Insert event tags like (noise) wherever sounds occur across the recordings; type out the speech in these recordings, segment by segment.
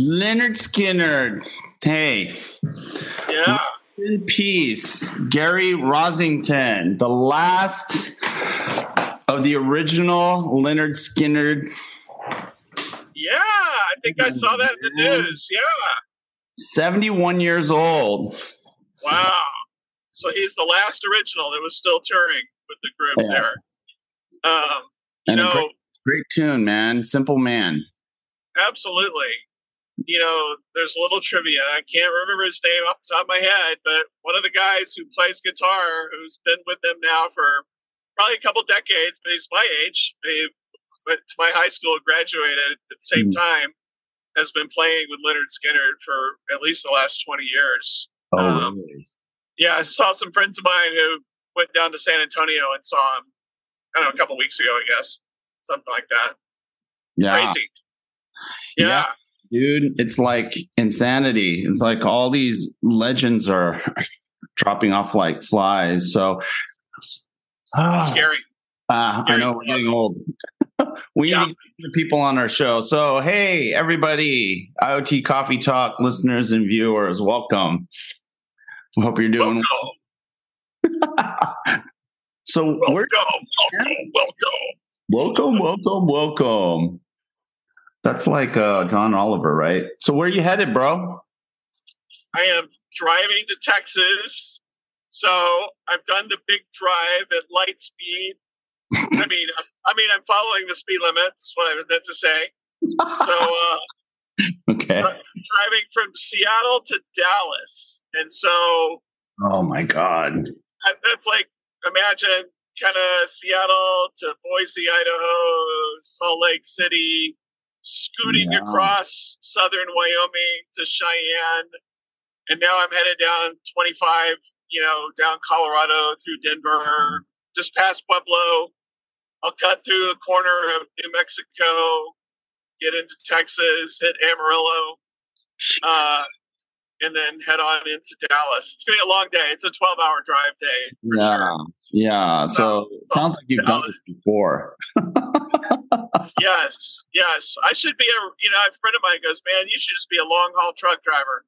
Lynyrd Skynyrd. Hey. Yeah. In peace, Gary Rossington, the last of the original Lynyrd Skynyrd. Yeah, I think I saw that in the news. Yeah. 71 years old. Wow. So he's the last original that was still touring with the group Yeah. there. Um, you And a know, great, great tune, man. Simple man. absolutely. You know, there's a little trivia. I can't remember his name off the top of my head, but one of the guys who plays guitar, who's been with them now for probably a couple decades, but he's my age. He went to my high school, graduated at the same Mhm. time, has been playing with Lynyrd Skynyrd for at least the last 20 years. Oh, Um, really? Yeah, I saw some friends of mine who went down to San Antonio and saw him. I don't know, a couple weeks ago, I guess, something like that. Yeah. Crazy. Yeah, Yeah. Dude, it's like insanity. It's like all these legends are (laughs) dropping off like flies. So, Ah, scary. ah, I know we're getting old. (laughs) we Yeah. need people on our show. So, hey, everybody, IoT Coffee Talk listeners and viewers, welcome. We hope you're doing Welcome, (laughs) so. welcome, We're welcome, welcome. welcome, welcome, welcome. That's like uh, John Oliver, right? So, where are you headed, bro? I am driving to Texas, so I've done the big drive at light speed. I mean, I mean, I'm following the speed limit. That's what I meant to say. So, uh, (laughs) okay. driving from Seattle to Dallas, and so Oh my God. that- that's like imagine kind of Seattle to Boise, Idaho, Salt Lake City, scooting Yeah. across southern Wyoming to Cheyenne, and now I'm headed down 25, you know, down Colorado through Denver, just past Pueblo. I'll cut through the corner of New Mexico, get into Texas, hit Amarillo, uh, and then head on into Dallas. It's gonna be a long day. It's a 12 hour drive day. For yeah. sure. Yeah. So sounds like you've done this before. (laughs) Yes, yes. I should be a you know, a friend of mine goes, Man, you should just be a long haul truck driver.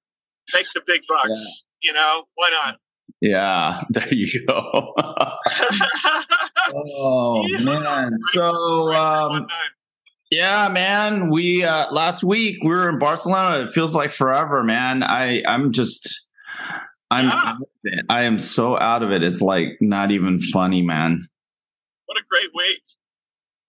Make the big bucks. You know, why not? Yeah. (laughs) There you go. (laughs) oh Yeah. man. So um yeah, man. We uh last week we were in Barcelona. It feels like forever, man. I I'm just I'm Yeah. I am so out of it. It's like not even funny, man. what a great week.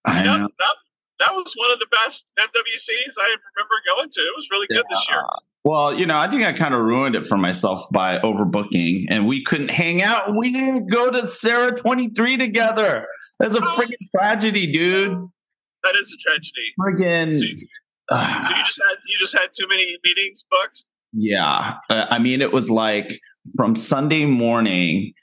I Yeah, know. that, that was one of the best MWCs I remember going to. It was really good this year. Well, you know, I think I kind of ruined it for myself by overbooking, and we couldn't hang out. We didn't go to Cera 23 together. That's a freaking tragedy, dude. That is a tragedy. Friggin' So, you- so you just had you just had too many meetings booked. yeah. Uh, I mean, it was like from Sunday morning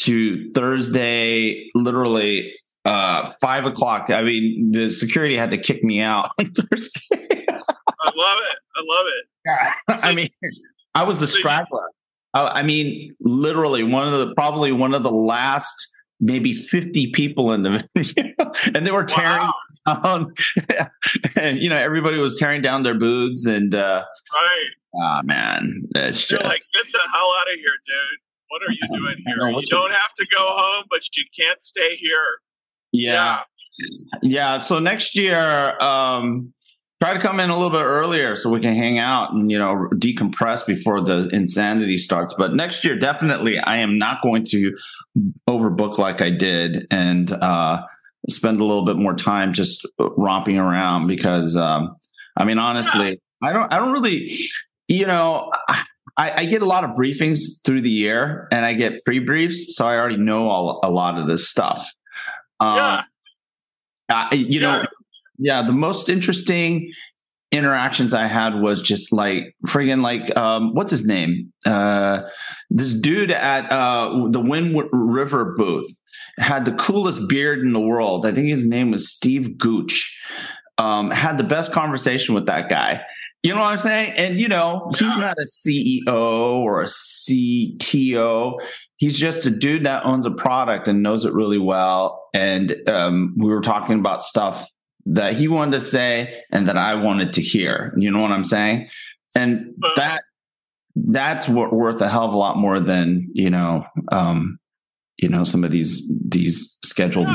to Thursday, literally uh five o'clock. I mean, the security had to kick me out. (laughs) I love it. I love it. Yeah. (laughs) I mean, I was a So straggler. I, I mean, literally one of the probably one of the last maybe 50 people in the (laughs) video and they were tearing Wow. down and you know everybody was tearing down their booths and uh Right. ah man it's You're just like, get the hell out of here, dude. What are you doing here? You don't have to go home, but you can't stay here. Yeah. Yeah. So next year um try to come in a little bit earlier so we can hang out and you know decompress before the insanity starts. But next year definitely i am not going to overbook like i did and uh spend a little bit more time just romping around because um i mean honestly i don't i don't really you know I, I get a lot of briefings through the year and i get pre-briefs so i already know all, a lot of this stuff um, Yeah. uh, you know, Yeah. yeah, the most interesting interactions I had was just like friggin' like um what's his name? Uh this dude at uh the Wind River booth had the coolest beard in the world. I think his name was Steve Gooch. Um had the best conversation with that guy. You know what I'm saying? And you know, he's not a CEO or a CTO. He's just a dude that owns a product and knows it really well. And um, we were talking about stuff that he wanted to say and that I wanted to hear. You know what I'm saying? And that that's what worth a hell of a lot more than you know um, you know some of these these scheduled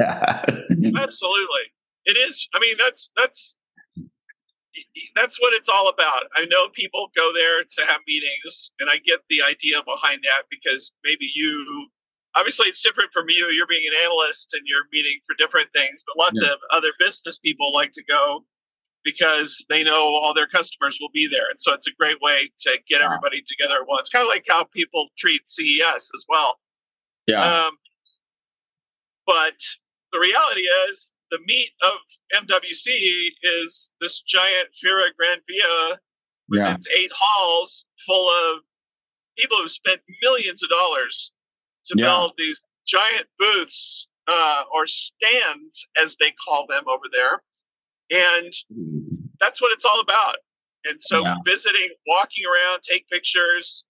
yeah. (laughs) absolutely it is i mean that's that's that's what it's all about i know people go there to have meetings and i get the idea behind that because maybe you obviously it's different from you you're being an analyst and you're meeting for different things but lots yeah. of other business people like to go because they know all their customers will be there and so it's a great way to get everybody together at once kind of like how people treat ces as well yeah. Um, but the reality is, the meat of MWC is this giant Fira Gran Via with yeah. its eight halls full of people who spent millions of dollars to yeah. build these giant booths uh, or stands, as they call them over there. And that's what it's all about. And so yeah. visiting, walking around, take pictures,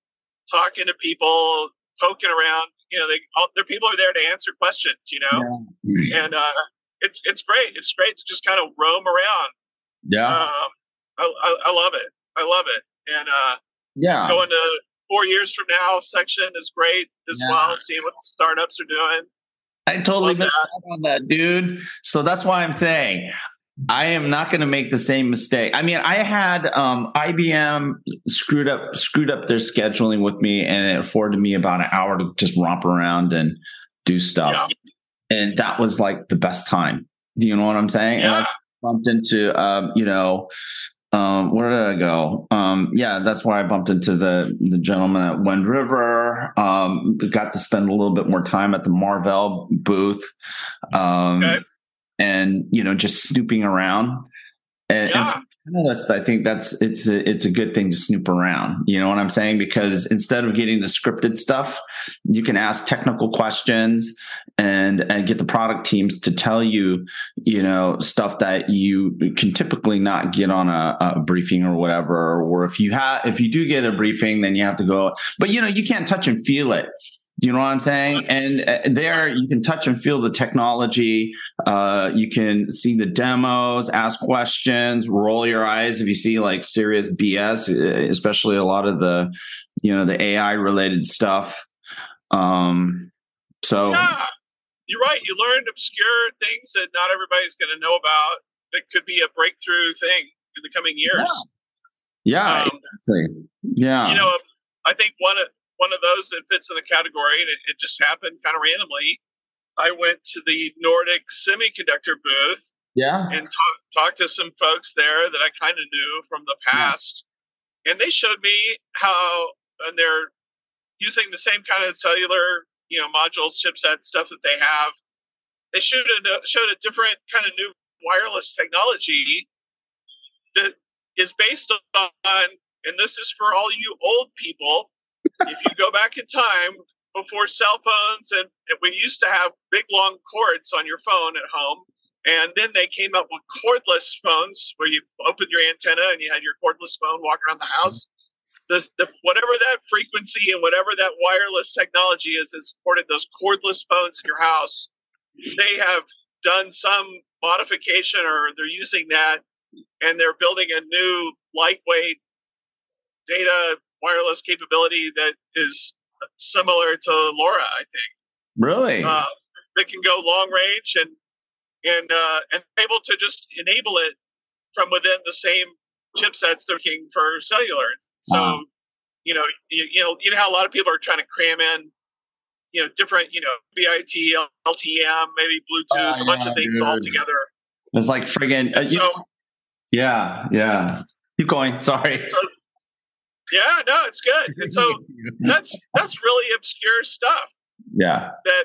talking to people, poking around, you know, they all, their people are there to answer questions, you know, yeah. and uh, it's it's great. It's great to just kind of roam around. Yeah, um, I, I, I love it. I love it, and uh, yeah, going to four years from now section is great as yeah. well. Seeing what the startups are doing. I totally missed on that, dude. So that's why I'm saying I am not going to make the same mistake. I mean, I had um, IBM screwed up screwed up their scheduling with me, and it afforded me about an hour to just romp around and do stuff. Yeah. And that was like the best time. Do you know what I'm saying? Yeah. And I bumped into, um, you know, um, where did I go? Um, yeah, that's why I bumped into the the gentleman at Wind River. Um, got to spend a little bit more time at the Marvell booth. Um, okay and you know just snooping around. And, yeah. and I think that's it's a, it's a good thing to snoop around. You know what I'm saying? Because instead of getting the scripted stuff, you can ask technical questions and and get the product teams to tell you, you know, stuff that you can typically not get on a, a briefing or whatever. Or if you have if you do get a briefing, then you have to go. But you know, you can't touch and feel it. You know what I'm saying? And uh, there you can touch and feel the technology. Uh, you can see the demos, ask questions, roll your eyes if you see like serious BS, uh, especially a lot of the, you know, the AI related stuff. Um, so yeah, you're right. You learned obscure things that not everybody's going to know about. That could be a breakthrough thing in the coming years. Yeah, yeah um, exactly. Yeah, you know, I think one of one of those that fits in the category, and it, it just happened kind of randomly. I went to the Nordic Semiconductor booth, yeah, and talk, talked to some folks there that I kind of knew from the past, yeah. and they showed me how, and they're using the same kind of cellular, you know, modules, chipset stuff that they have. They showed a showed a different kind of new wireless technology that is based on, and this is for all you old people if you go back in time before cell phones and, and we used to have big long cords on your phone at home and then they came up with cordless phones where you opened your antenna and you had your cordless phone walk around the house. The, the, whatever that frequency and whatever that wireless technology is that supported those cordless phones in your house they have done some modification or they're using that and they're building a new lightweight data wireless capability that is similar to LoRa, I think. Really? Uh, that can go long range and and uh, and able to just enable it from within the same chipsets they're looking for cellular. So, uh-huh. you know, you, you, know, you know how a lot of people are trying to cram in, you know, different, you know, BIT, LTE-M, maybe Bluetooth, oh, a bunch of things dude. all together. It's like friggin' uh, so, yeah, yeah. Keep going. Sorry. So, yeah, no, it's good. And (laughs) so that's that's really obscure stuff. Yeah. That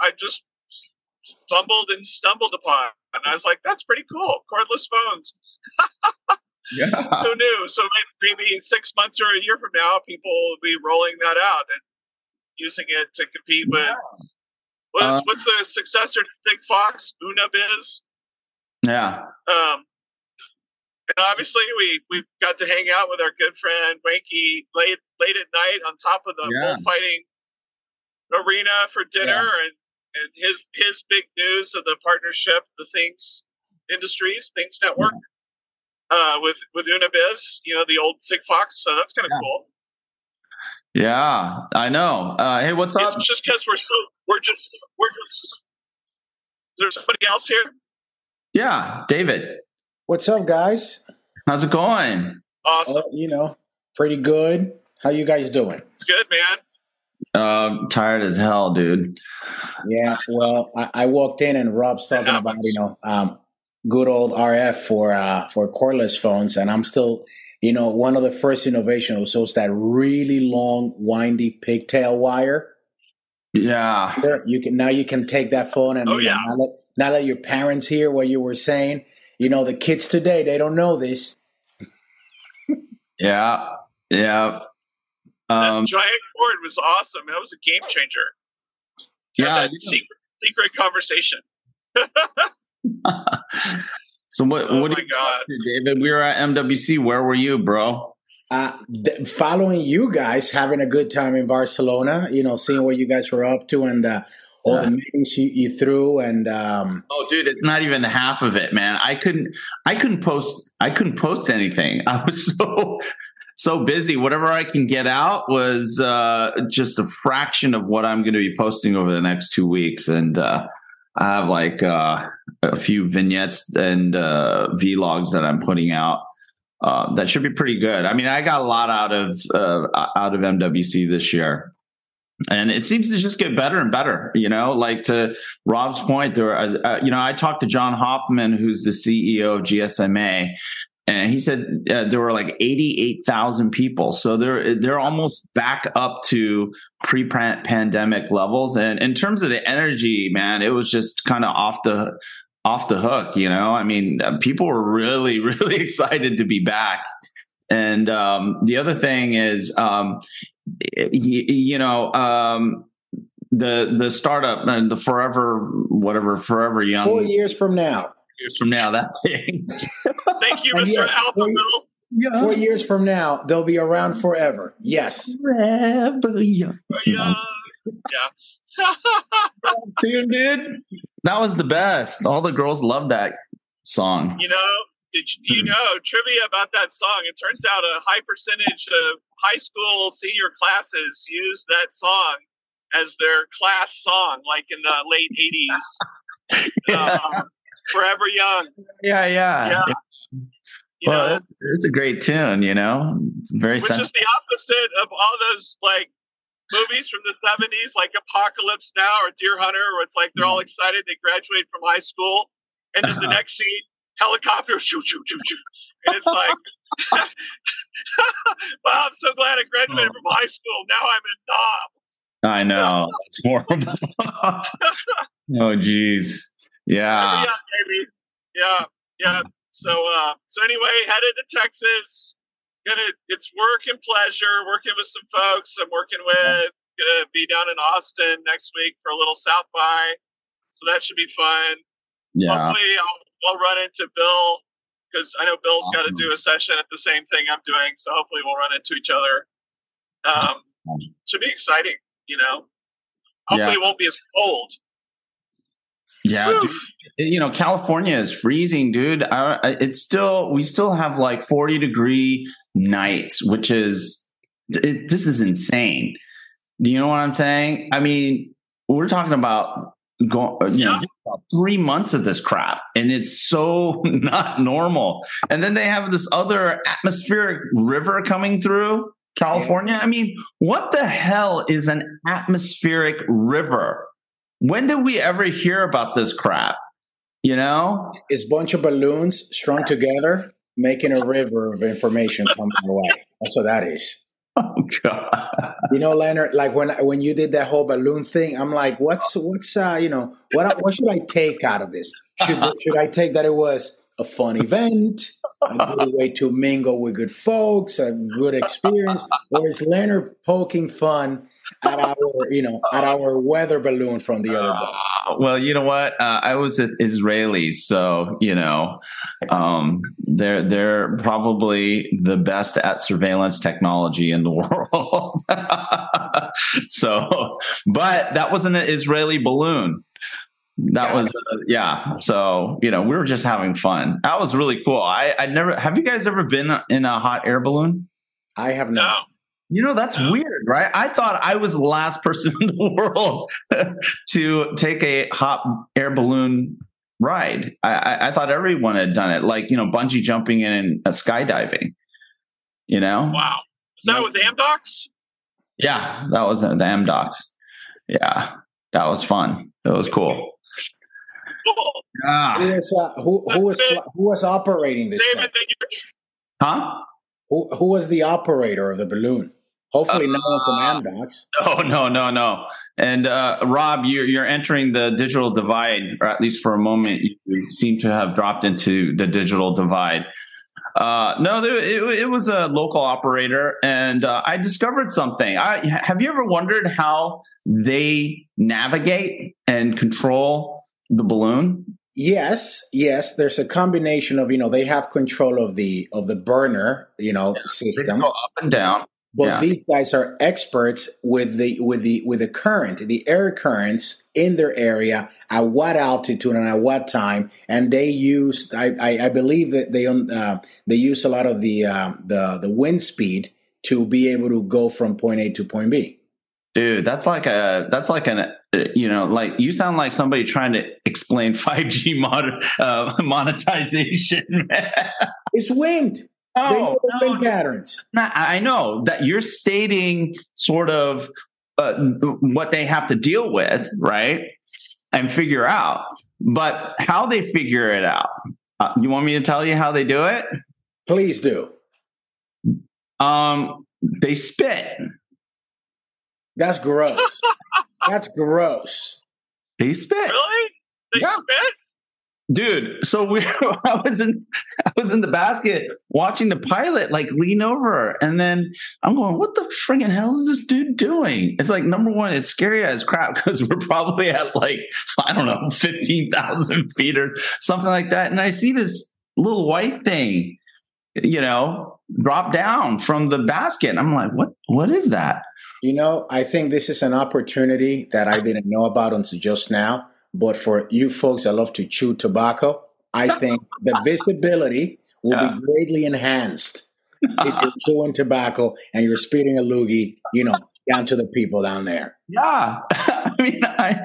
I just stumbled and stumbled upon. And I was like, that's pretty cool. Cordless phones. (laughs) yeah. Who knew? So maybe six months or a year from now, people will be rolling that out and using it to compete with. Yeah. What's, uh, what's the successor to Sigfox? UnaBiz? Yeah. Um, and obviously we we got to hang out with our good friend Wienke late late at night on top of the yeah. bullfighting arena for dinner yeah. and and his his big news of the partnership the things Industries, Things Network, uh, with with UnaBiz, you know, the old Sigfox. So that's kind of Yeah. cool. Yeah, I know. Uh, hey, what's up? Just because we're so we're just we're just. Is there somebody else here? Yeah, David, What's up, guys? how's it going? Awesome. Uh, you know, pretty good. How you guys doing? It's good, man. Um, tired as hell, dude. Yeah. Well, I, I walked in and Rob's talking about happens. you know um, good old RF for uh, for cordless phones, and I'm still you know one of the first innovations was that really long, windy pigtail wire. Yeah, There, you can now you can take that phone and Oh, yeah. now, let, now that your parents hear what you were saying, you know the kids today they don't know this. yeah, yeah. Um, that giant cord was awesome. That was a game changer. Had yeah. that secret secret conversation. (laughs) so what? Oh what my do you god. David? We were at MWC. Where were you, bro? uh, th- following you guys, having a good time in Barcelona, you know, seeing what you guys were up to and uh, all the meetings you, you threw. And um, Oh, dude, it's not even half of it, man. I couldn't. I couldn't post. I couldn't post anything. (laughs) I was so so busy. Whatever I can get out was uh, just a fraction of what I'm going to be posting over the next two weeks, and uh, I have like uh, a few vignettes and uh, vlogs that I'm putting out. Uh, that should be pretty good. I mean, I got a lot out of uh, out of MWC this year, and it seems to just get better and better. You know, like to Rob's point, there, uh, uh, you know, I talked to John Hoffman, who's the CEO of GSMA, and he said uh, there were like eighty-eight thousand people. So they're they're almost back up to pre-pandemic levels. And in terms of the energy, man, it was just kind of off the off the hook. You know, I mean, uh, people were really (laughs) really excited to be back. And um, the other thing is, um, y- you know, um, the the startup and the forever whatever forever young four years from now, years from now that thing (laughs) Thank you, (laughs) Mr. yes, Alpha we- Bill. four years from now, they'll be around forever. Yes. forever young Yeah. (laughs) Yeah. dude dude that was the best all the girls loved that song you know, did you, you know trivia about that song? It turns out a high percentage of high school senior classes use that song as their class song, like in the late '80s. (laughs) yeah Um, Forever Young. yeah yeah, Yeah. You well know, it's, it's a great tune you know it's very which sen- is the opposite of all those like movies from the 70s like apocalypse now or deer hunter where it's like they're all excited they graduate from high school and then the Uh-huh. next scene helicopter shoot shoot shoot shoot. And it's like (laughs) wow i'm so glad i graduated from high school. Now i'm in knob. I know. It's horrible. (laughs) Oh geez. Yeah. yeah baby. Yeah yeah. So uh so anyway headed to texas. Gonna it's work and pleasure working with some folks. I'm working with gonna be down in austin next week for a little south by. So that should be fun yeah hopefully I'll, I'll run into bill because i know bill's got to do a session at the same thing i'm doing so hopefully we'll run into each other um should be exciting you know hopefully Yeah. it won't be as cold Yeah, dude, you know, California is freezing, dude. I, it's still we still have like forty degree nights, which is it, this is insane. Do you know what I'm saying? I mean, we're talking about going, you Yeah. about three months of this crap, and it's so (laughs) not normal. And then they have this other atmospheric river coming through California. I mean, what the hell is an atmospheric river? When did we ever hear about this crap? You know? It's a bunch of balloons strung together, making a river of information coming our way. That's what that is. (laughs) Oh God. You know, Leonard, like when when you did that whole balloon thing, I'm like, what's what's uh, you know, what what should I take out of this? Should should I take that it was a fun event, a good way to mingle with good folks, a good experience, or is Leonard poking fun at our you know at our weather balloon from the other day? Uh, well, you know what? Uh, I was an Israeli, so you know, um, they're they're probably the best at surveillance technology in the (laughs) world. (laughs) so, but that wasn't an Israeli balloon. That was uh, yeah. So you know, we were just having fun. That was really cool. I I never have you guys ever been in a hot air balloon? I have No. Not. You know, that's No. weird, right? I thought I was the last person (laughs) in the world (laughs) to take a hot air balloon ride. I, I, I thought everyone had done it, like, you know, bungee jumping and uh, skydiving, you know? Wow. Is that with the Amdocs? Yeah, that was at the Amdocs. Yeah, that was fun. It was cool. Cool. Who was, uh, who, who was who was operating this David, thing? huh? Who, who was the operator of the balloon? Hopefully, no one Uh, from Amdocs. (laughs) No, no, no, no. And uh, Rob, you're you're entering the digital divide, or at least for a moment, you seem to have dropped into the digital divide. Uh, no, there, it, it was a local operator, and uh, I discovered something. I, have you ever wondered how they navigate and control the balloon? Yes, yes. There's a combination of you know they have control of the of the burner you know They system, up and down. But yeah. these guys are experts with the with the with the current, the air currents in their area at what altitude and at what time, and they use. I I, I believe that they uh, they use a lot of the uh, the the wind speed to be able to go from point A to point B. Dude, that's like a that's like an uh, you know like you sound like somebody trying to explain (laughs) 5G mod, uh, monetization. It's wind. They know no, patterns. no, I know that you're stating sort of uh, what they have to deal with, right, and figure out. But how they figure it out? Uh, you want me to tell you how they do it? Please do. Um, they spit. That's gross. (laughs) That's gross. They spit. really? They Yeah. spit? Dude so we (laughs) i was in i was in the basket watching the pilot like lean over. And then i'm going what the friggin' hell is this dude doing? It's like number one it's scary as crap (laughs) because we're probably at like i don't know 15000 (laughs) feet or something like that. And i see this little white thing you know drop down from the basket. And i'm like what what is that? You know, I think this is an opportunity that I didn't know about until just now. But for you folks that love to chew tobacco, I (laughs) think the visibility will Yeah. be greatly enhanced if you're (laughs) chewing tobacco and you're speeding a loogie, you know, down to the people down there. Yeah, (laughs) I mean, I,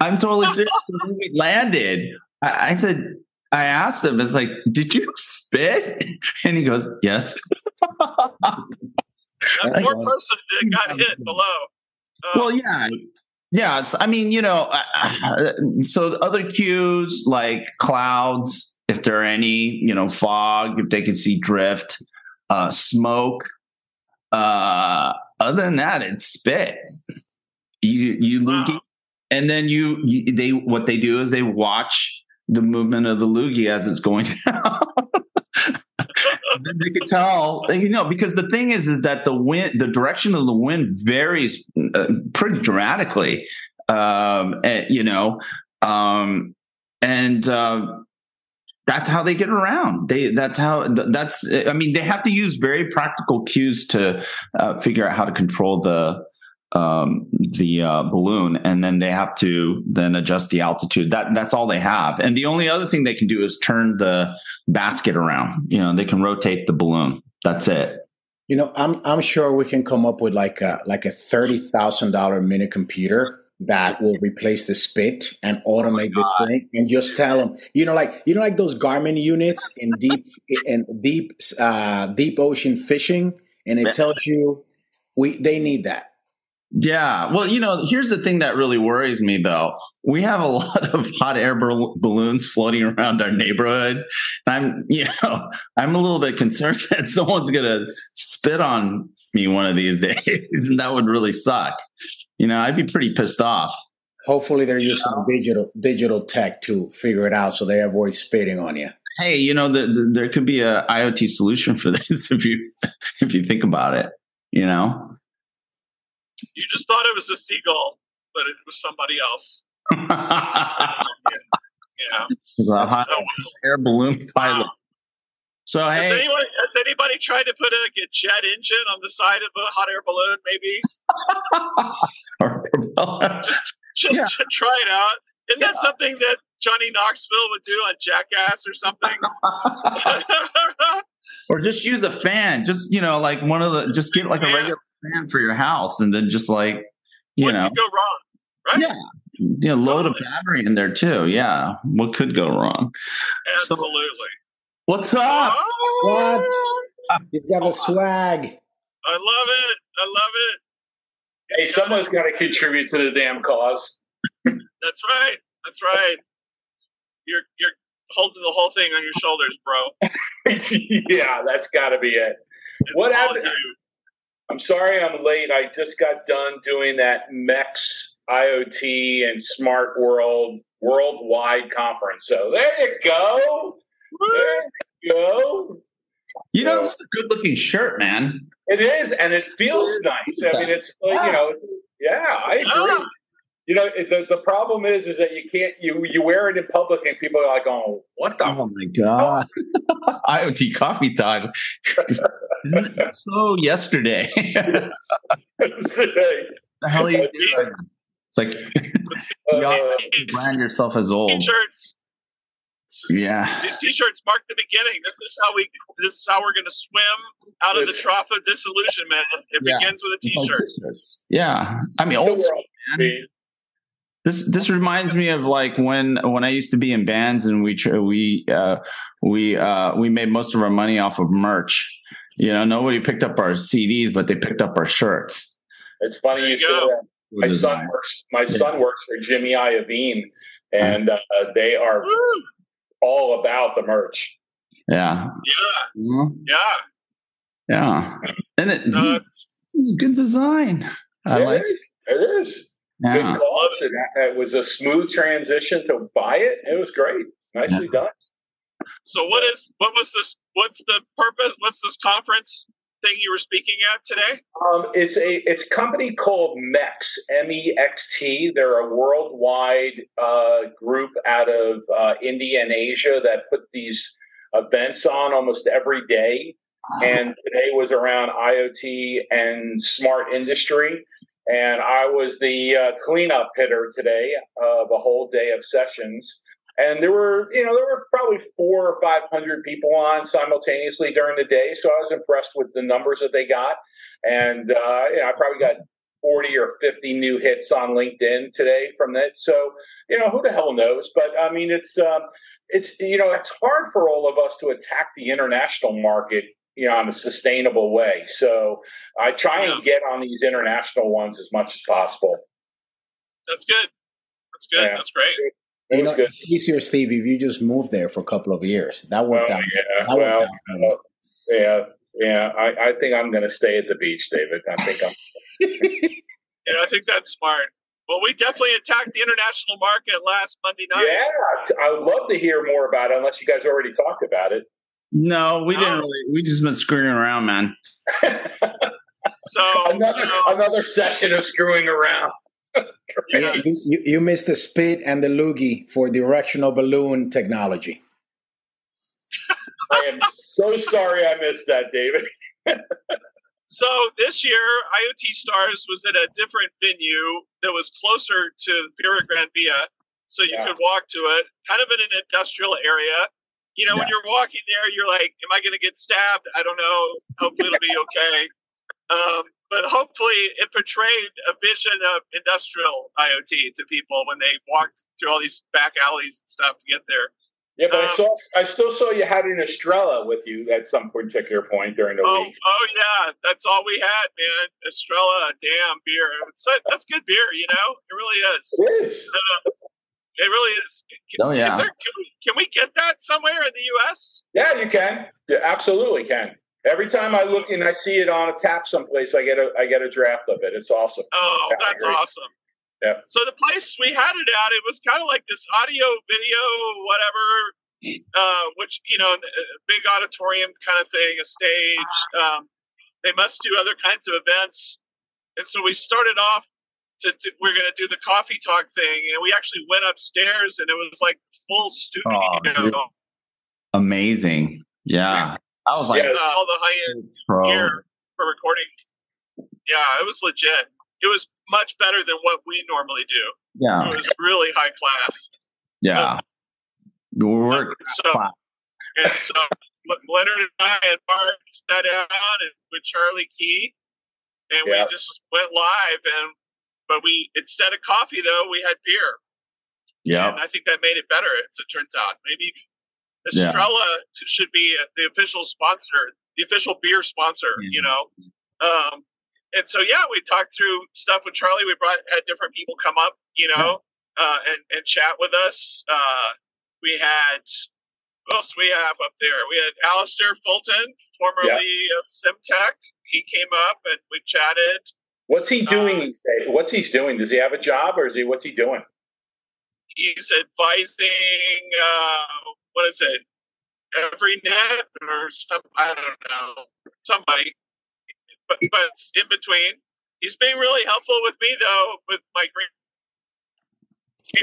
I'm totally serious. So when we landed, I, I said, I asked him, "It's like, did you spit?" And he goes, "Yes." That Right. poor person got hit below. Uh, well, yeah, yeah. It's, I mean, you know, so the other cues like clouds, if there are any, you know, fog, if they can see drift, uh, smoke. Uh, other than that, it's spit. You you Wow. loogie, and then you, you they what they do is they watch the movement of the loogie as it's going (laughs) down. They could tell, you know, because the thing is, is that the wind, the direction of the wind varies uh, pretty dramatically, um, and, you know, um, and uh, that's how they get around. They that's how that's. I mean, they have to use very practical cues to uh, figure out how to control the um the uh, balloon and then they have to then adjust the altitude. That that's all they have. And the only other thing they can do is turn the basket around. You know they can rotate the balloon. That's it. You know, I'm I'm sure we can come up with like a like a thirty thousand dollar mini computer that will replace the spit and automate this thing and just tell them, you know, like you know, like those Garmin units in deep in deep uh, deep ocean fishing, and it tells you we they need that. Yeah. Well you know here's the thing that really worries me though. We have a (laughs) lot of hot air bal- balloons floating around our neighborhood. I'm you know i'm a little bit concerned (laughs) that someone's gonna spit on me one of these (laughs) days and that would really suck. You know i'd be pretty pissed off. Hopefully, they're using digital digital tech to figure it out so they avoid spitting on you. hey, you know, the, the, there could be a IoT solution for this if you if you think about it. You know, you just thought it was a seagull, but it was somebody else. (laughs) Yeah. the hot air balloon pilot. So Has, hey, anyone, has anybody tried to put a, a jet engine on the side of a hot air balloon, maybe? (laughs) or propeller. Just Yeah. to try it out. Isn't that something that Johnny Knoxville would do on Jackass or something? (laughs) or just use a fan. Just you know, like one of the just get like a regular fan for your house, and then just like you what know, could go wrong? Right? yeah, you know, load a battery in there too. Yeah, what could go wrong? So- Absolutely. What's up? What? You got a swag. I love it. I love it. Hey, someone's got to contribute to the damn cause. That's right. That's right. You're you're holding the whole thing on your shoulders, bro. (laughs) yeah, that's got to be it. It's What happened- you. I'm sorry I'm late. I just got done doing that MEX IoT and Smart World worldwide conference. So there you go. There you go. You know, this is a good looking shirt, man. It is, and it feels nice. I mean, it's like you know, yeah, I agree. Yeah. You know, it- the the problem is, is that you can't you you wear it in public, and people are like, "Oh, what the Oh my god! (laughs) IoT coffee time. Isn't (laughs) so yesterday? today?" the hell are you doing? It's like you Uh, brand yourself as old. T-shirts. Yeah. These T-shirts mark the beginning. This is how we. This is how we're going to swim out of the trough of disillusionment. It Yeah. begins with a It's like T-shirt. t-shirts. Yeah. I mean, old school, all- man. This this reminds me of like when when I used to be in bands and we tr- we uh, we uh, we made most of our money off of merch. You know, nobody picked up our CDs, but they picked up our shirts. It's funny you you say that. My son works. My son works for Jimmy Iovine, and uh, they are Woo! all about the merch. Yeah. Yeah, Mhm. yeah. Yeah. And it, No, this is good design. I it like is. It is. Yeah. Good cause. And it was a smooth transition to buy it. It was great. Nicely done. So what is what was this? What's the purpose? What's this conference thing you were speaking at today? Um, it's a it's a company called MEX M E X T. They're a worldwide uh, group out of uh, India and Asia that put these events on almost every day. And today was around IoT and smart industry. And I was the uh, cleanup hitter today of a whole day of sessions. And there were, you know, there were probably four or five hundred people on simultaneously during the day. So I was impressed with the numbers that they got. And uh, you know, I probably got 40 or 50 new hits on LinkedIn today from that. So, you know, who the hell knows? But I mean, it's, um, it's, you know, it's hard for all of us to attack the international market, you know, in a sustainable way. So I try and get on these international ones as much as possible. That's good. That's good. Yeah. That's great. It You know, good. it's easier, Steve, if you just moved there for a couple of years. That Well, worked oh, out. yeah, That well, worked out. for uh, yeah, yeah. I, I think I'm going to stay at the beach, David. I think I'm. (laughs) Yeah, I think that's smart. Well, we definitely attacked the international market last Monday night. Yeah, I would love to hear more about it, unless you guys already talked about it. No, we didn't No. really. We just been screwing around, man. (laughs) So another you another session of screwing around. (laughs) Yeah, you, you, you missed the spit and the loogie for directional balloon technology. (laughs) I am so sorry I missed that, David. So this year, IoT Stars was at a different venue that was closer to Fira Gran Via, so you Yeah. could walk to it, kind of in an industrial area. You know, when you're walking there, you're like, "Am I going to get stabbed? I don't know. Hopefully, it'll be okay." Um, but hopefully, it portrayed a vision of industrial IoT to people when they walked through all these back alleys and stuff to get there. Yeah, but I Um, saw I still saw you had an Estrella with you at some particular point during the Oh, week. oh yeah, that's all we had, man. Estrella, damn beer. It's, that's good beer, you know. It really is. It is. It really is. Can, Oh, yeah. Is there, can, we, can we get that somewhere in the U.S.? Yeah, you can. You absolutely can. Every time I look and I see it on a tap someplace, I get a I get a draft of it. It's awesome. Oh, Yeah, that's awesome. Yeah. So the place we had it at, it was kind of like this audio, video, whatever, uh, which you know, a big auditorium kind of thing, a stage. Um, they must do other kinds of events, and so we started off to, to we're going to do the coffee talk thing, and we actually went upstairs, and it was like full studio, Oh. Amazing. Yeah. I was like, Yeah. all the high end pro. gear for recording. Yeah, it was legit. It was much better than what we normally do. Yeah. It was really high class. Yeah. We're So, and so Leonard and I and Mark sat down and with Charlie Key, and Yeah. we just went live. And but we instead of coffee though, we had beer, Yeah, and I think that made it better. As it turns out, maybe Yeah. Estrella should be the official sponsor, the official beer sponsor. You know, um, and so yeah, we talked through stuff with Charlie. We brought had different people come up, you know, uh, and and chat with us. Uh, we had who else do we have up there? We had Alistair Fulton, formerly of Semtech. He came up and we chatted. What's he doing these days? What's he doing? Does he have a job or is he? What's he doing? He's advising uh, what is it? Everynet or some I don't know somebody, but but in between. he's being really helpful with me though with my green.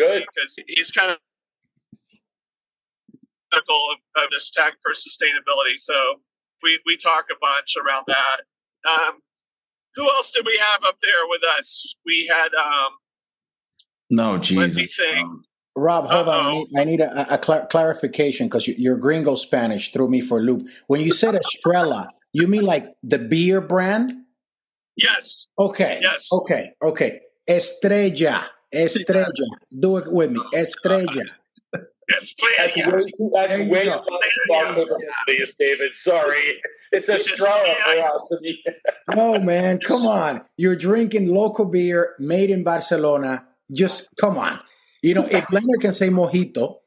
Good. because he's kind of critical of, of this tech for sustainability. So we we talk a bunch around that. Um, who else did we have up there with us? We had um, No, let Jesus. me think. Rob, hold on. I Uh-oh. need, I need a, a clar- clarification because your gringo Spanish threw me for a loop. When you said Estrella, you mean like the beer brand? Yes, Okay. Yes. Okay. Okay. Estrella. Estrella. Do it with me. Estrella. yes, That's yeah. way too. That's There you way go. too far capabilities, David. Sorry, it's a straw for us. No, man. Come on. You're drinking local beer made in Barcelona. Just come on. You know, if Leonard can say mojito,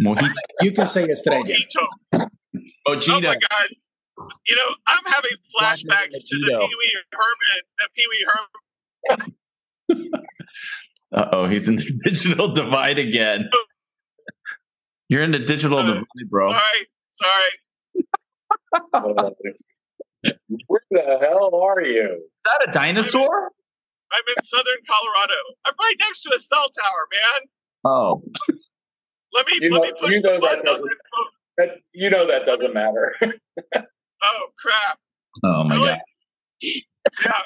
Mojito. you can say Estrella. Mojito. Oh Mojito. my god! You know, I'm having flashbacks to the Pee Wee Herman, the Pee Wee Herman. Uh oh, he's in the (laughs) digital divide again. You're in the digital divide, bro. Sorry, sorry. (laughs) Where the hell are you? Is that a dinosaur? I'm in southern Colorado. I'm right next to a cell tower, man. Oh, Let me You let know- me push you know the that button. doesn't- That, you know that doesn't matter. (laughs) Oh crap! oh my Really? god. Yeah.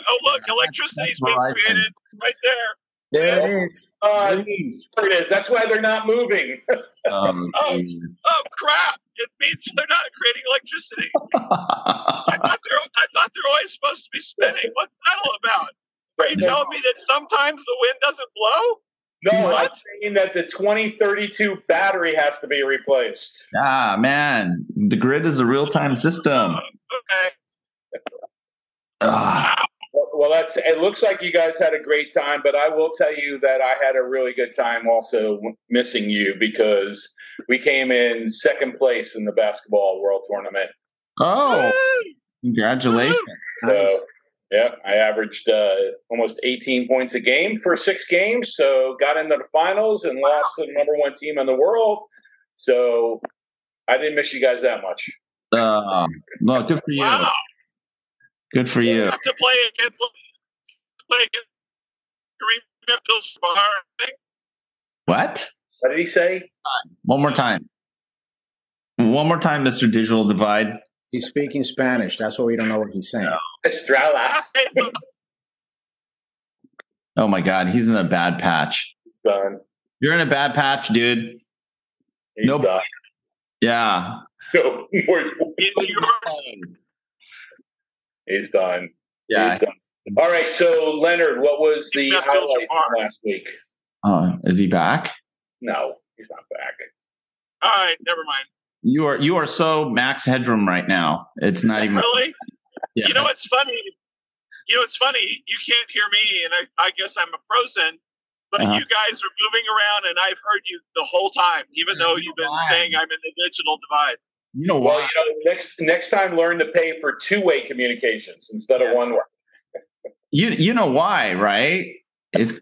Oh look, electricity's that's being created right there. There it is. Uh, there it is. That's why they're not moving. (laughs) Oh, Oh. Oh crap! It means they're not creating electricity. (laughs) I thought they're I thought they're always supposed to be spinning. What's that all about? Are you telling me that sometimes the wind doesn't blow? No, I'm saying that the 2032 battery has to be replaced. ah, man. The grid is a real time system. Okay. Ah, Well, well, that's. It looks like you guys had a great time, but I will tell you that I had a really good time also missing you because we came in second place in the basketball world tournament. oh, Woo! congratulations. So, Nice. yeah, I averaged uh, almost 18 points a game for six games. So, got into the finals and lost to the number one team in the world. So, I didn't miss you guys that much. Uh, no, good for you. Wow. Good for you. have to play against play against Kareem Abdul-Jabbar. What? What did he say? One more time. One more time, Mr. Digital Divide. He's speaking Spanish. That's why we don't know what he's saying. Estrella. (laughs) Oh my God, he's in a bad patch. Done. You're in a bad patch, dude. He's Nope. done. Yeah. (laughs) No more. In New He's done. Yeah. He's done. All right. So, Leonard, what was the He's not highlights Bill from last week? Uh, is he back? No, he's not back. all right, never mind. You are you are so max headroom right now. It's not even. Really? Yeah. You know what's funny? You know what's funny? You can't hear me, and I, I guess I'm a frozen. But Uh-huh. you guys are moving around, and I've heard you the whole time, even though you've been saying I'm in the digital divide. You know why? Well, you know, next next time, learn to pay for two way communications instead Yeah. of one way. You you know why, right? It's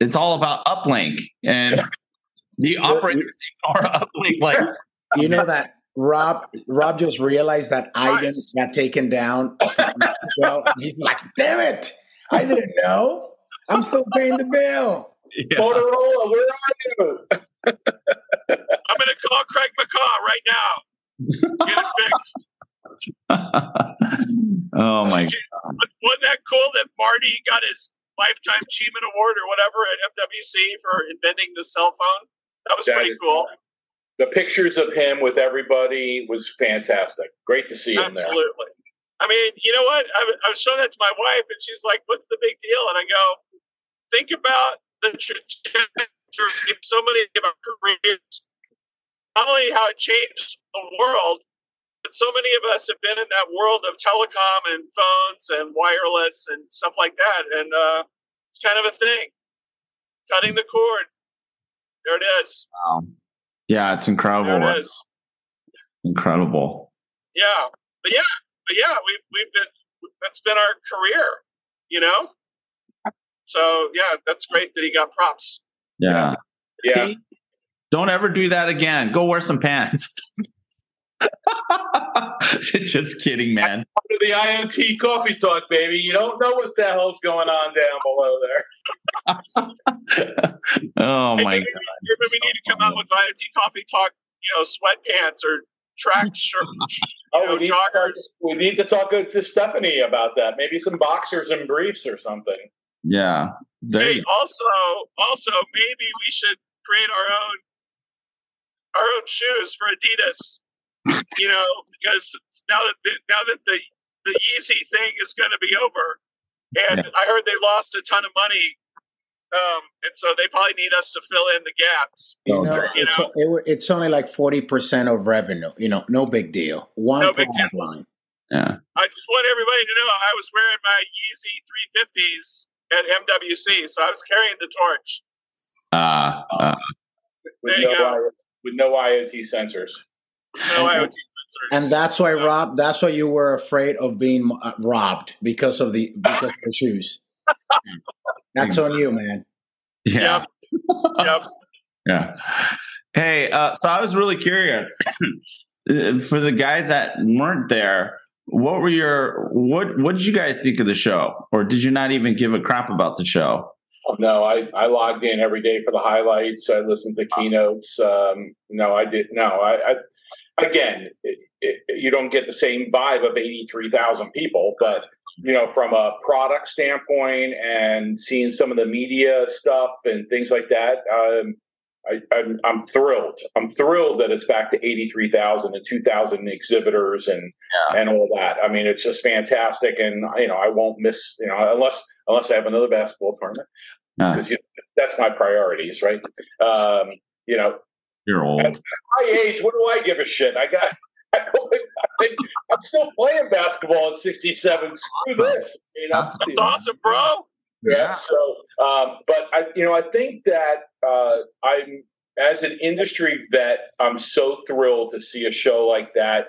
it's all about uplink and (laughs) the operators ignore (laughs) uplink. Like (laughs) You know that Rob Rob just realized that iDEN Nice. got taken down a few months ago. And he's like, damn it. I didn't know. I'm still paying the bill. yeah. Motorola, where are you? I'm going to call Craig McCaw right now. Get (laughs) fixed. oh my god! Wasn't that cool that Marty got his lifetime achievement award or whatever at MWC for inventing the cell phone. That was That pretty is- cool. The pictures of him with everybody was fantastic. Great to see him there. Absolutely. I mean, you know what? I, was- I was showing that to my wife, and she's like, "What's the big deal?" And I go, "Think about the trajectory of so many of our careers. Not only how it changed the world, but so many of us have been in that world of telecom and phones and wireless and stuff like that. And uh, it's kind of a thing. Cutting the cord. There it is. Wow. Yeah, it's incredible. There it is. Incredible. Yeah, but yeah, but yeah, we've we've been that's been our career, you know. So yeah, that's great that he got props. Yeah. Yeah. Don't ever do that again. Go wear some pants. (laughs) Just kidding, man. To the IoT coffee talk, baby. You don't know what the hell's going on down below there. (laughs) oh Hey, my maybe, god. maybe we need to come out with IoT coffee talk, you know, sweatpants or track (laughs) shirt, Oh, know, we, need to talk, joggers. we need to talk to Stephanie about that. Maybe some boxers and briefs or something. Yeah. There Hey, also, also, maybe we should create our own our own shoes for Adidas. You know, because now that the, now that the the Yeezy thing is going to be over, and Yeah. I heard they lost a ton of money, um, and so they probably need us to fill in the gaps. You Oh, know. You it's, know? it, it's only like 40% of revenue. You know, no big deal. One No big product line. Yeah. I just want everybody to know I was wearing my Yeezy 350s at MWC, so I was carrying the torch. Uh, uh, There you no, go. I- with no IoT sensors. No And- IoT sensors. And that's why Rob. That's why you were afraid of being uh, robbed because of the because of the shoes. (laughs) That's on you, man. yeah. (laughs) Yep. Yeah. Hey, uh, so I was really curious (clears throat) Uh, for the guys that weren't there. What were your what? What did you guys think of the show, or did you not even give a crap about the show? No, I, I logged in every day for the highlights. I listened to keynotes. Um, no, I did. No, I, I again, it, it, you don't get the same vibe of 83,000 people, but you know, from a product standpoint and seeing some of the media stuff and things like that, um, I, I'm, I'm thrilled. I'm thrilled that it's back to 83,000 and 2,000 exhibitors and Yeah. and all that. I mean, it's just fantastic, and you know, I won't miss you know unless unless I have another basketball tournament Uh, because you know, that's my priorities, right? Um, you know, you're old. at my age, what do I give a shit? I got. (laughs) I don't think, I think I'm still playing basketball at 67. Screw this. You know? That's That's awesome, bro. Yeah. So, um, but I, you know, I think that uh, I'm as an industry vet, I'm so thrilled to see a show like that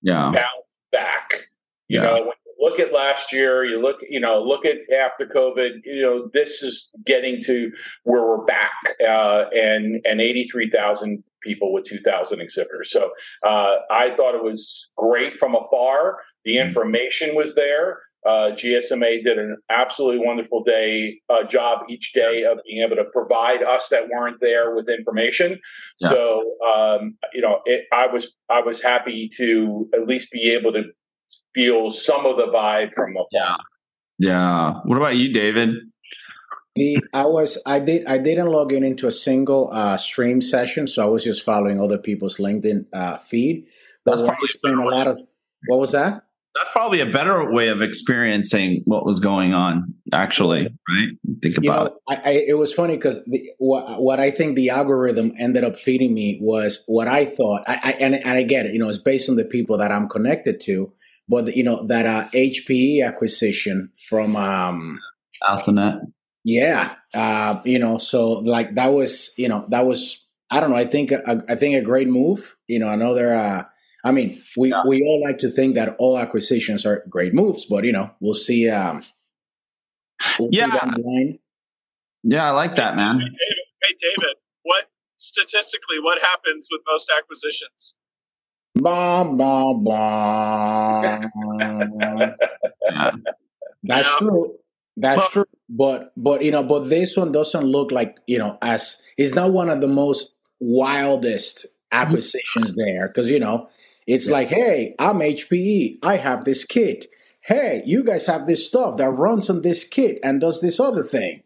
Yeah. bounce back. You Yeah. know, when look at last year, you look, you know, look at after COVID. You know, this is getting to where we're back, uh, and and eighty three thousand people with two thousand exhibitors. So uh, I thought it was great from afar. The information was there. Uh, GSMA did an absolutely wonderful day uh, job each day of being able to provide us that weren't there with information. Yeah. So um, you know, it, I was I was happy to at least be able to feel some of the vibe from afar. Yeah. Yeah. What about you, David? The I was I did I didn't log in into a single uh, stream session, so I was just following other people's LinkedIn uh, feed. But That's probably explained a lot of what was that? That's probably a better way of experiencing what was going on, actually, right? Think You about know, I, I, it was funny because what what I think the algorithm ended up feeding me was what I thought. I, I and, and I get it. You know, it's based on the people that I'm connected to. But you know that uh, HPE acquisition from um, it. Yeah, uh, you know, so like that was, you know, that was, I don't know. I think, a, I think a great move. You know, another. Uh, I mean, we Yeah. we all like to think that all acquisitions are great moves, but you know, we'll see. Um, we'll Yeah. down the line. Yeah, I like that, man. Hey, David, hey, David, what statistically what happens with most acquisitions? Bah, bah. (laughs) Yeah. That's Yeah. true. That's Well- true. But but you know, but this one doesn't look like you know as it's not one of the most wildest acquisitions there because you know it's like, hey, I'm HPE, I have this kit. hey, you guys have this stuff that runs on this kit and does this other thing.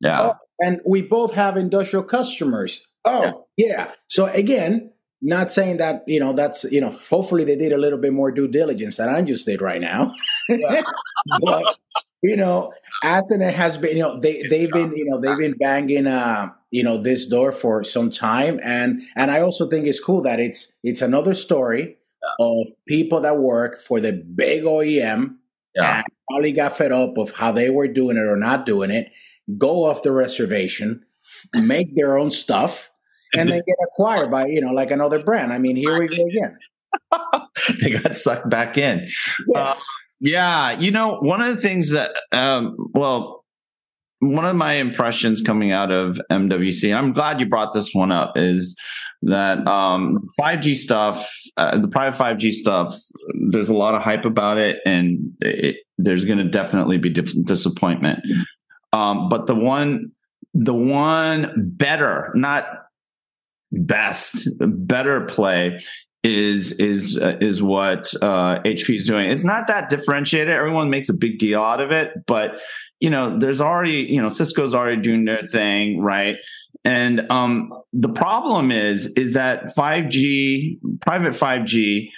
Yeah. Oh, and we both have industrial customers. Oh, yeah. yeah. So again, not saying that you know that's you know hopefully they did a little bit more due diligence than I just did right now. Yeah. (laughs) but you know, Athonet has been you know they they've been you know they've been banging uh you know this door for some time and and I also think it's cool that it's it's another story yeah. of people that work for the big OEM yeah. and probably got fed up of how they were doing it or not doing it, go off the reservation, make their own stuff and then get acquired by you know like another brand. I mean, here we go again. (laughs) they got sucked back in. Yeah. Uh, yeah, you know, one of the things that, um, well, one of my impressions coming out of MWC, I'm glad you brought this one up, is that um, 5G stuff, uh, the private 5G stuff, there's a lot of hype about it, and it, there's going to definitely be disappointment. Um, but the one, the one better, not best, better play is is uh, is what uh, HP is doing. It's not that differentiated. Everyone makes a big deal out of it, but you know, there's already you know Cisco's already doing their thing, right? And um, the problem is is that 5G, private 5G,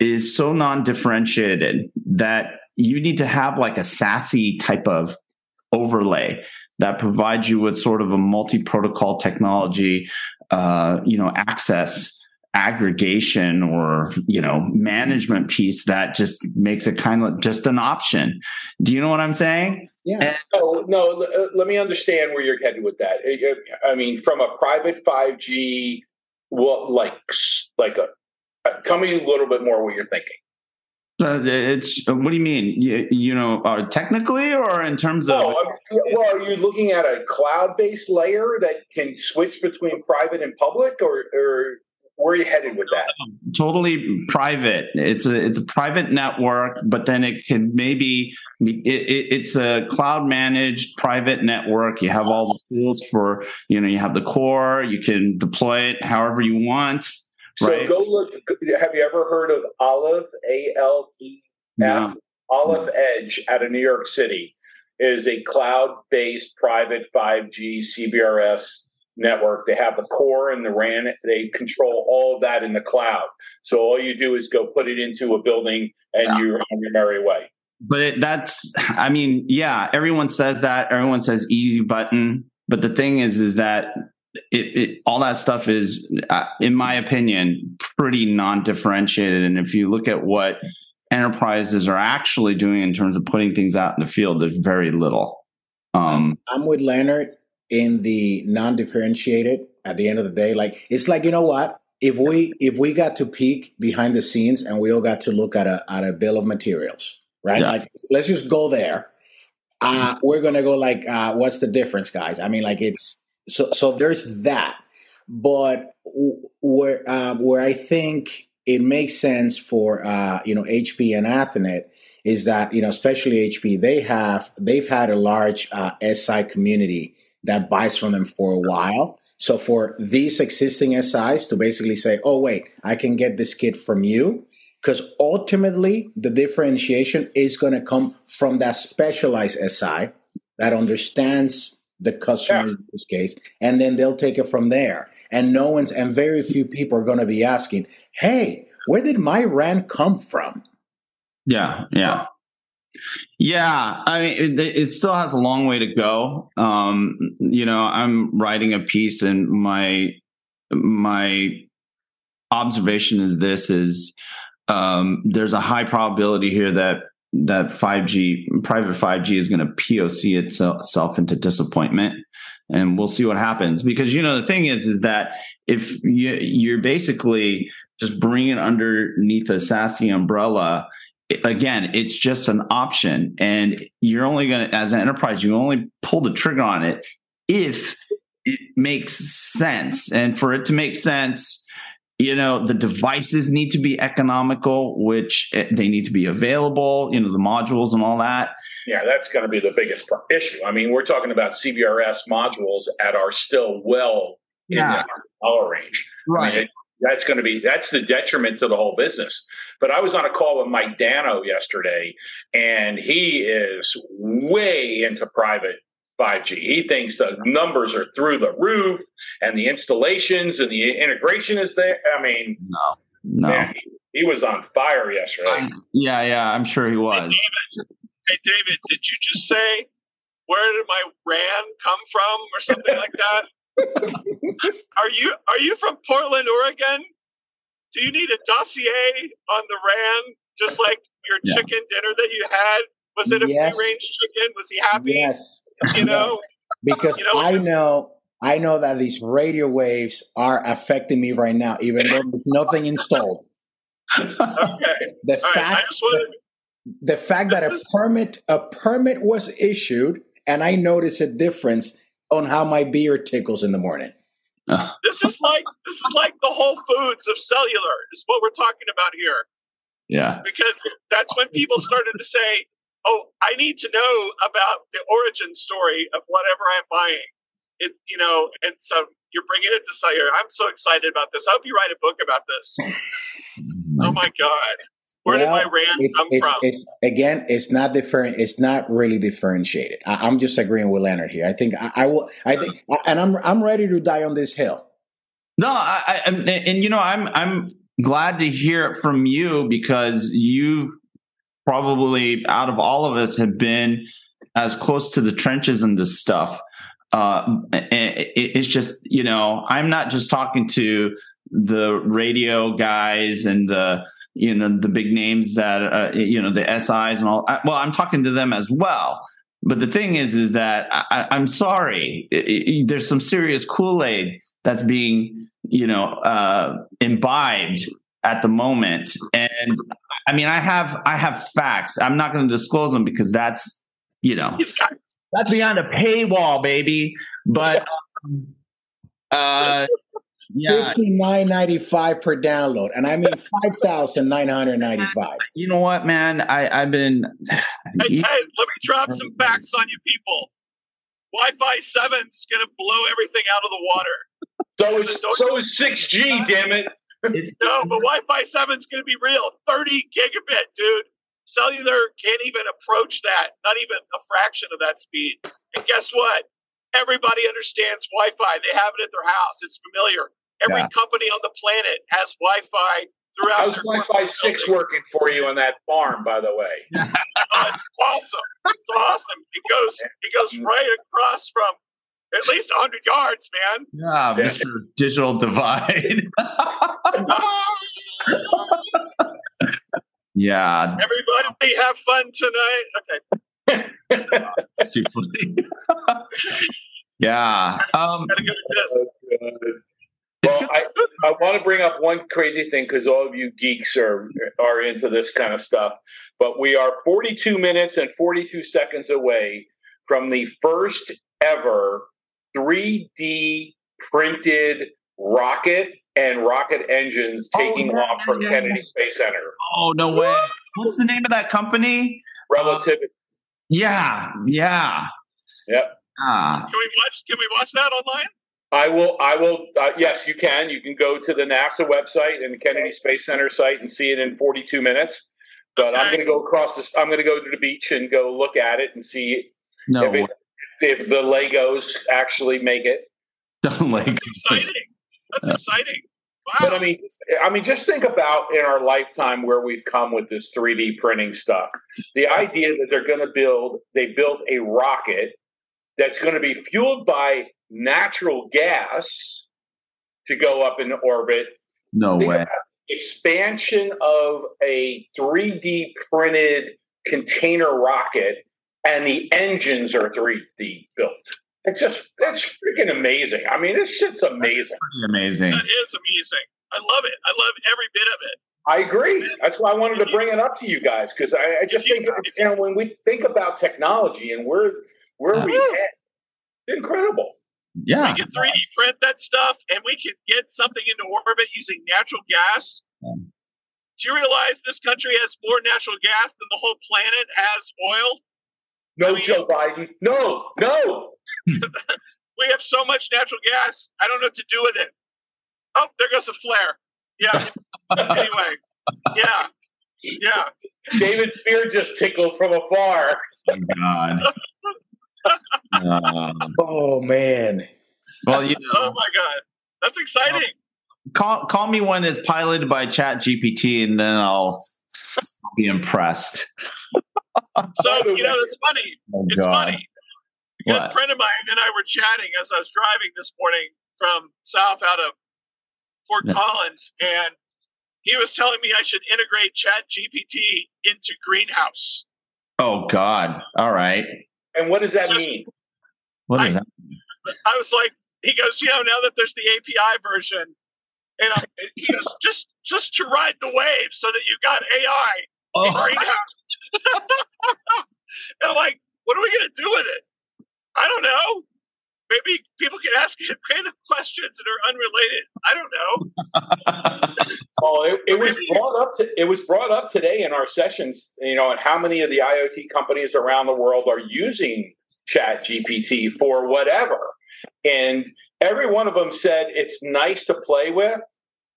is so non-differentiated that you need to have like a SASE type of overlay that provides you with sort of a multi-protocol technology uh, you know, access aggregation or you know management piece that just makes it kind of just an option. Do you know what i'm saying? Yeah. And- no no uh, let me understand where you're headed with that. I mean from a private 5g well like like a uh, tell me a little bit more what you're thinking. uh, it's what do you mean? You, you know, uh, technically, or in terms of? Oh, well, are you looking at a cloud-based layer that can switch between private and public, or, or where are you headed with that? Totally private. It's a it's a private network, but then it can maybe it, it, it's a cloud managed private network. You have all the tools for you know you have the core. You can deploy it however you want. So right. go look. Have you ever heard of Alef? A L E F. Alef Edge out of New York City is a cloud-based private 5G CBRS network. They have the core and the RAN. They control all of that in the cloud. So all you do is go put it into a building, and yeah. you're on your merry way. But that's, I mean, yeah, everyone says that. Everyone says easy button. But the thing is, is that it, it, all that stuff is, uh, in my opinion, pretty non-differentiated. And if you look at what enterprises are actually doing in terms of putting things out in the field, there's very little. Um, I'm with Leonard in the non-differentiated. At the end of the day, like it's like you know what? If we if we got to peek behind the scenes and we all got to look at a at a bill of materials, right? Yeah. Like let's just go there. Uh, we're gonna go like, uh, what's the difference, guys? I mean, like it's so so there's that but where uh, where I think it makes sense for uh, you know HP and Athonet is that you know especially HP they have they've had a large uh, SI community that buys from them for a while. So for these existing SIs to basically say, oh wait, I can get this kit from you, because ultimately the differentiation is going to come from that specialized SI that understands the customer yeah. in this case, and then they'll take it from there. And no one's and very few people are going to be asking, "Hey, where did my RAN come from?" Yeah, yeah, yeah. I mean, it, it still has a long way to go. Um, you know, I'm writing a piece, and my my observation is this: is um, there's a high probability here that that 5G, private 5G is going to POC itself into disappointment. And we'll see what happens because, you know, the thing is, is that if you, you're basically just bringing underneath a SASE umbrella, again, it's just an option. And you're only going to, as an enterprise, you only pull the trigger on it if it makes sense. And for it to make sense, you know the devices need to be economical which eh, they need to be available you know the modules and all that yeah that's going to be the biggest issue i mean we're talking about cbrs modules at are still well yeah. in that dollar range right I mean, that's going to be that's the detriment to the whole business. But I was on a call with Mike Dano yesterday, and he is way into private 5G. He thinks the numbers are through the roof, and the installations and the integration is there. I mean, no, no. Man, he, he, was on fire yesterday. I, yeah, yeah, I'm sure he was. Hey David, hey David, did you just say where did my RAN come from, or something like that? (laughs) are you are you from Portland, Oregon? Do you need a dossier on the RAN, just like your yeah. chicken dinner that you had? Was it a yes. free range chicken? Was he happy? Yes. (laughs) You know, because you know, I know I know that these radio waves are affecting me right now, even though there's nothing installed. okay. The All fact right. the, the fact that a permit a permit was issued and I notice a difference on how my beer tickles in the morning. (laughs) this is like this is like the Whole Foods of cellular is what we're talking about here. Yeah. Because that's when people started to say, "Oh, I need to know about the origin story of whatever I'm buying." It, you know, and so you're bringing it to cellular. I'm so excited about this. I hope you write a book about this. (laughs) oh my god. Where well, did my rant it, come it's, from? It's, again, it's not different. It's not really differentiated. I, am just agreeing with Leonard here. I think I, I will. I think, and I'm I'm ready to die on this hill. No, I, I, and you know, I'm I'm glad to hear it from you because you've probably out of all of us have been as close to the trenches and this stuff. Uh, it, it's just you know, I'm not just talking to the radio guys and the you know the big names that uh, you know the SIs and all. Well, I'm talking to them as well. But the thing is, is that I, am sorry. It, it, there's some serious Kool Aid that's being you know uh, imbibed at the moment, and I mean, I have I have facts. I'm not going to disclose them because that's you know that's beyond a paywall, baby. But uh, yeah. Fifty nine ninety five per download, and I mean five thousand nine hundred ninety five. You know what, man? I I've been. hey, hey, let me drop some facts on you, people. Wi-Fi seven is going to blow everything out of the water. So is so is six G. Damn it! (laughs) no, but Wi-Fi seven is going to be real. Thirty gigabit, dude. Cellular can't even approach that. Not even a fraction of that speed. And guess what? Everybody understands Wi-Fi. They have it at their house. It's familiar. Every yeah. company on the planet has Wi-Fi throughout. How's Wi-Fi six working for you on that farm, by the way? (laughs) oh, it's awesome! It's awesome. It goes it goes (laughs) right across from at least 100 yards, man. Yeah, yeah. Mr. Digital Divide. (laughs) yeah. Everybody have fun tonight. Okay. (laughs) Super. (laughs) yeah. Um, Gotta go to this. Oh, well, I, I want to bring up one crazy thing because all of you geeks are are into this kind of stuff. But we are 42 minutes and 42 seconds away from the first ever 3D printed rocket and rocket engines oh, taking oh, yeah, off from yeah, Kennedy yeah. Space Center. Oh no way! What's the name of that company? Relativity. Uh, yeah, yeah. Yep. Ah. Can we watch? Can we watch that online? I will. I will. Uh, yes, you can. You can go to the NASA website and the Kennedy Space Center site and see it in 42 minutes. But I'm going to go across this. I'm going to go to the beach and go look at it and see no. if, it, if the Legos actually make it. (laughs) The Legos. That's exciting. That's yeah. exciting. Wow. But I mean, I mean, just think about in our lifetime where we've come with this 3D printing stuff. The idea that they're going to build, they built a rocket that's going to be fueled by natural gas to go up in orbit. No Think way. Expansion of a 3D printed container rocket, and the engines are 3D built. It's just it's freaking amazing. I mean, this shit's amazing. amazing. That is amazing. I love it. I love every bit of it. I agree. That's why I wanted to bring it up to you guys because I, I, just think you know when we think about technology and where where we head, incredible. Yeah. We can 3D print that stuff and we can get something into orbit using natural gas. Um, Do you realize this country has more natural gas than the whole planet has oil? No, I mean, Joe Biden. No, no. (laughs) we have so much natural gas. I don't know what to do with it. Oh, there goes a flare. Yeah. (laughs) anyway, yeah, yeah. David Spear just tickled from afar. Oh, God. (laughs) Um, Oh man. well, you Oh my god, that's exciting. call call me when it's piloted by Chat GPT, and then I'll be impressed. So (laughs) you know, it's funny. Oh, It's God. funny. A good What? friend of mine and I were chatting as I was driving this morning from south out of Fort Yeah. Collins, and he was telling me I should integrate Chat GPT into Greenhouse. Oh God! All right. And what does that Just- mean? What is I- that? (laughs) I was like, he goes, you know, now that there's the API version, and I, he goes, just just to ride the wave, so that you've got AI in Oh, (laughs) and I'm like, what are we gonna do with it? I don't know. Maybe people can ask it (laughs) random questions that are unrelated. I don't know. (laughs) Oh, it, it was brought up. To, it was brought up today in our sessions. You know, and how many of the IoT companies around the world are using Chat GPT for whatever? And every one of them said it's nice to play with,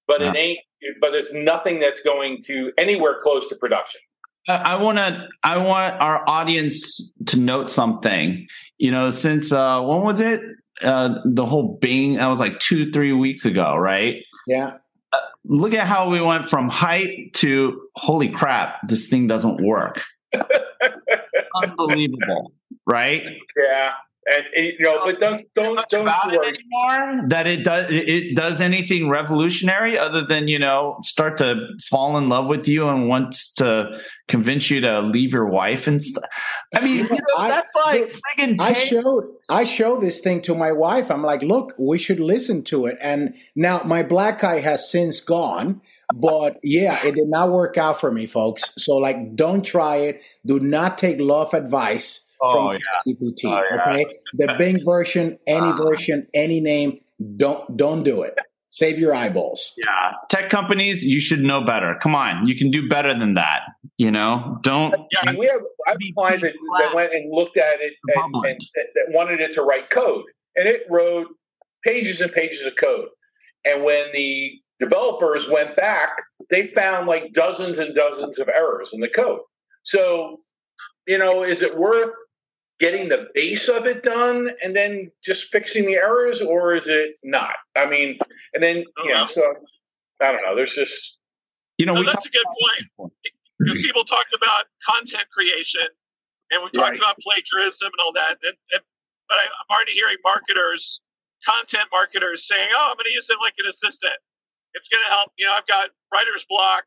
but it ain't. But there's nothing that's going to anywhere close to production. I want to. I want our audience to note something. You know, since uh, when was it? Uh, the whole Bing. That was like two, three weeks ago, right? Yeah. Look at how we went from hype to holy crap, this thing doesn't work. (laughs) Unbelievable, right? Yeah, and you know, but don't don't much don't about it worry. anymore that it does it- it does anything revolutionary other than you know start to fall in love with you and wants to convince you to leave your wife and stuff. I mean, you know, I- that's like friggin' I tape. showed I show this thing to my wife. I'm like, look, we should listen to it. And now my black eye has since gone, but yeah, it did not work out for me, folks. So like, don't try it. Do not take love advice Oh, from ChatGPT. Oh, yeah. Okay, the Bing version, any Ah. version, any name. Don't don't do it. Save your eyeballs. yeah, tech companies, you should know better. Come on, you can do better than that. You know, don't. Yeah, we have I have a client that, that went and looked at it and, Public. and that wanted it to write code, and it wrote pages and pages of code. And when the developers went back, they found like dozens and dozens of errors in the code. So, you know, is it worth getting the base of it done and then just fixing the errors, or is it not? I mean, and then you know, so I don't know. There's just You know, No, that's a good point. because people talked about content creation and we talked Right. about plagiarism and all that. And, and but I, I'm already hearing marketers, content marketers, saying, "Oh, I'm going to use it like an assistant. It's going to help." You know, I've got writer's block,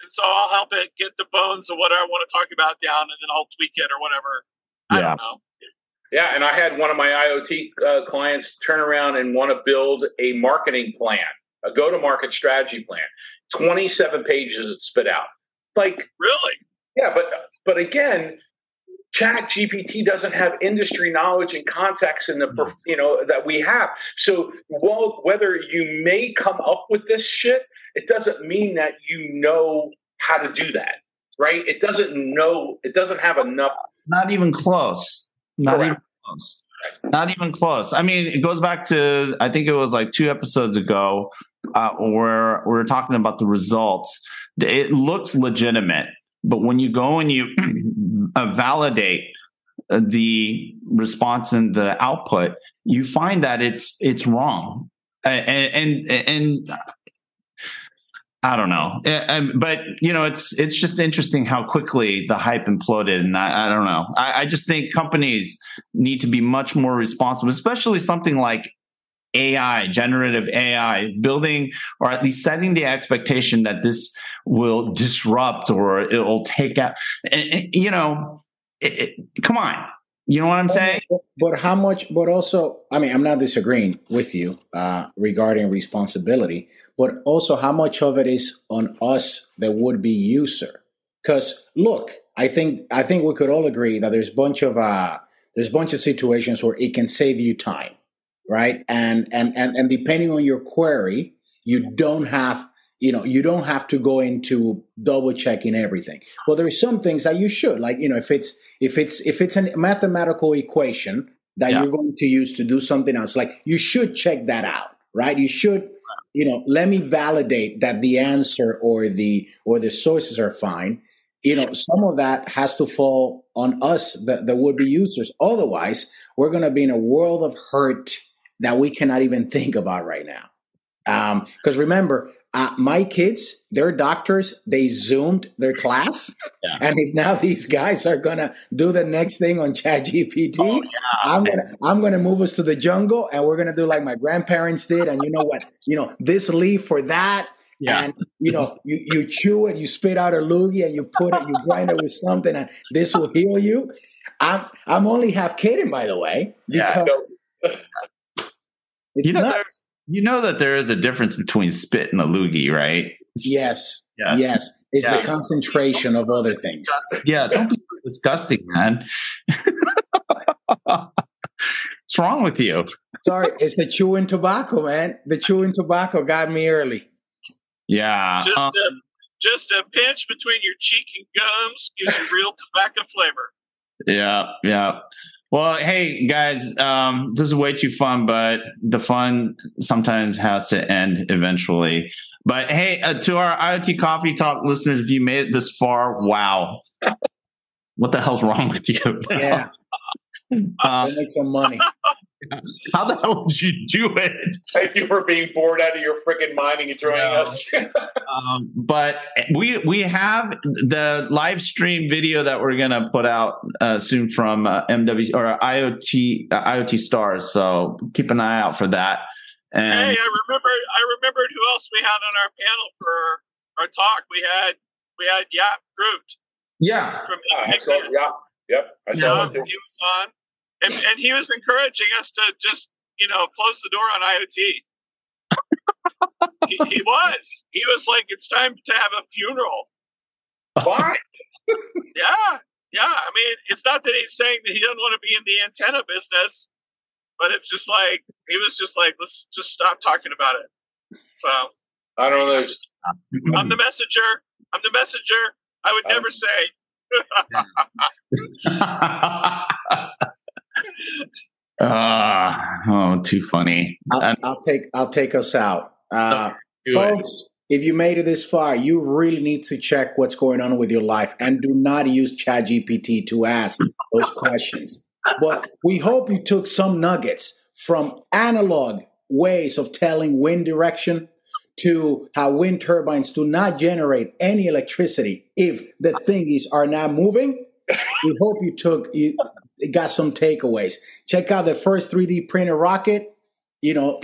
and so I'll help it get the bones of what I want to talk about down, and then I'll tweak it or whatever. I Yeah. don't know. Yeah, and I had one of my IoT uh, clients turn around and want to build a marketing plan, a go-to-market strategy plan. Twenty-seven pages it spit out. Like, Really? yeah, but but again, Chat GPT doesn't have industry knowledge and context in the Mm. you know that we have. So, well, whether you may come up with this shit, it doesn't mean that you know how to do that, right? It doesn't know. It doesn't have enough. not even close. Not Correct. even close. Not even close. I mean, it goes back to I think it was like two episodes ago uh, where we were talking about the results. It looks legitimate, but when you go and you (clears throat) uh, validate uh, the response and the output, you find that it's it's wrong. And and, and I don't know, Uh, um, but you know, it's it's just interesting how quickly the hype imploded, and I, I don't know. I, I just think companies need to be much more responsible, especially something like AI, generative AI, building or at least setting the expectation that this will disrupt or it will take out. and, You know, it, it, come on, you know what I'm saying? But how much? But also, I mean, I'm not disagreeing with you uh, regarding responsibility, but also how much of it is on us, the would-be user? Because look, I think I think we could all agree that there's a bunch of uh, there's a bunch of situations where it can save you time, right? And and and and depending on your query, you don't have you know you don't have to go into double checking everything well there's some things that you should like you know if it's if it's if it's a mathematical equation that Yeah. you're going to use to do something else like you should check that out right you should you know, let me validate that the answer or the or the sources are fine. You know, some of that has to fall on us, the, the would be users. Otherwise, we're going to be in a world of hurt that we cannot even think about right now. Because um, remember, uh, my kids, they're doctors. They zoomed their class, yeah. and if now these guys are gonna do the next thing on ChatGPT, oh, yeah. I'm gonna I'm gonna move us to the jungle, and we're gonna do like my grandparents did. And you know what? You know this leaf for that, yeah. and you know you you chew it, you spit out a loogie, and you put it, you grind it with something, and this will heal you. I'm I'm only half kidding, by the way, because (laughs) yeah. it's you know, not. You know that there is a difference between spit and a loogie, right? Yes. Yes. yes. It's yeah. the concentration of other things. Yeah, don't be disgusting, man. (laughs) What's wrong with you? Sorry, it's the chewing tobacco, man. The chewing tobacco got me early. Yeah. Just, um, a, just a pinch between your cheek and gums gives you real tobacco flavor. Yeah, yeah. Well, hey guys, um, this is way too fun, but the fun sometimes has to end eventually. But hey, uh, to our IoT Coffee Talk listeners, if you made it this far, wow, (laughs) what the hell's wrong with you? Yeah, (laughs) um, make some money. How the hell did you do it? Thank (laughs) you for being bored out of your freaking mind and joining yeah. us. (laughs) um, but we we have the live stream video that we're gonna put out uh, soon from uh, MW or IoT uh, IoT Stars. So keep an eye out for that. And hey, I remember I remembered who else we had on our panel for our talk. We had we had Yap Groot. Yeah. From yeah, I saw, yeah. Yep. I saw yeah, he was on and, and he was encouraging us to just you know close the door on IoT. he, he, (laughs) was. He was like, it's time to have a funeral. What? (laughs) yeah, yeah. I mean, it's not that he's saying that he doesn't want to be in the antenna business, but it's just like he was just like, let's just stop talking about it. So I don't know. There's... I'm the messenger. I'm the messenger. I would never say. (laughs) uh, oh, too funny. I'll, I'll, take I'll take us out, uh, folks. It. If you made it this far, you really need to check what's going on with your life, and do not use ChatGPT to ask those questions. But we hope you took some nuggets from analog ways of telling wind direction to how wind turbines do not generate any electricity if the thingies are not moving. We hope you took you, got some takeaways. Check out the first 3D printer rocket. You know,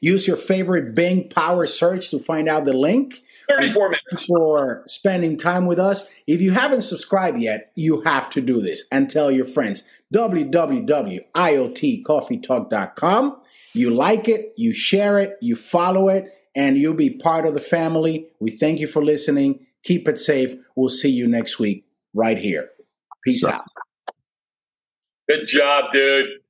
use your favorite Bing Power search to find out the link. 34 minutes. For spending time with us. If you haven't subscribed yet, you have to do this and tell your friends. www.iotcoffeetalk.com. You like it, you share it, you follow it, and you'll be part of the family. We thank you for listening. Keep it safe. We'll see you next week right here. Peace so- out. Good job, dude.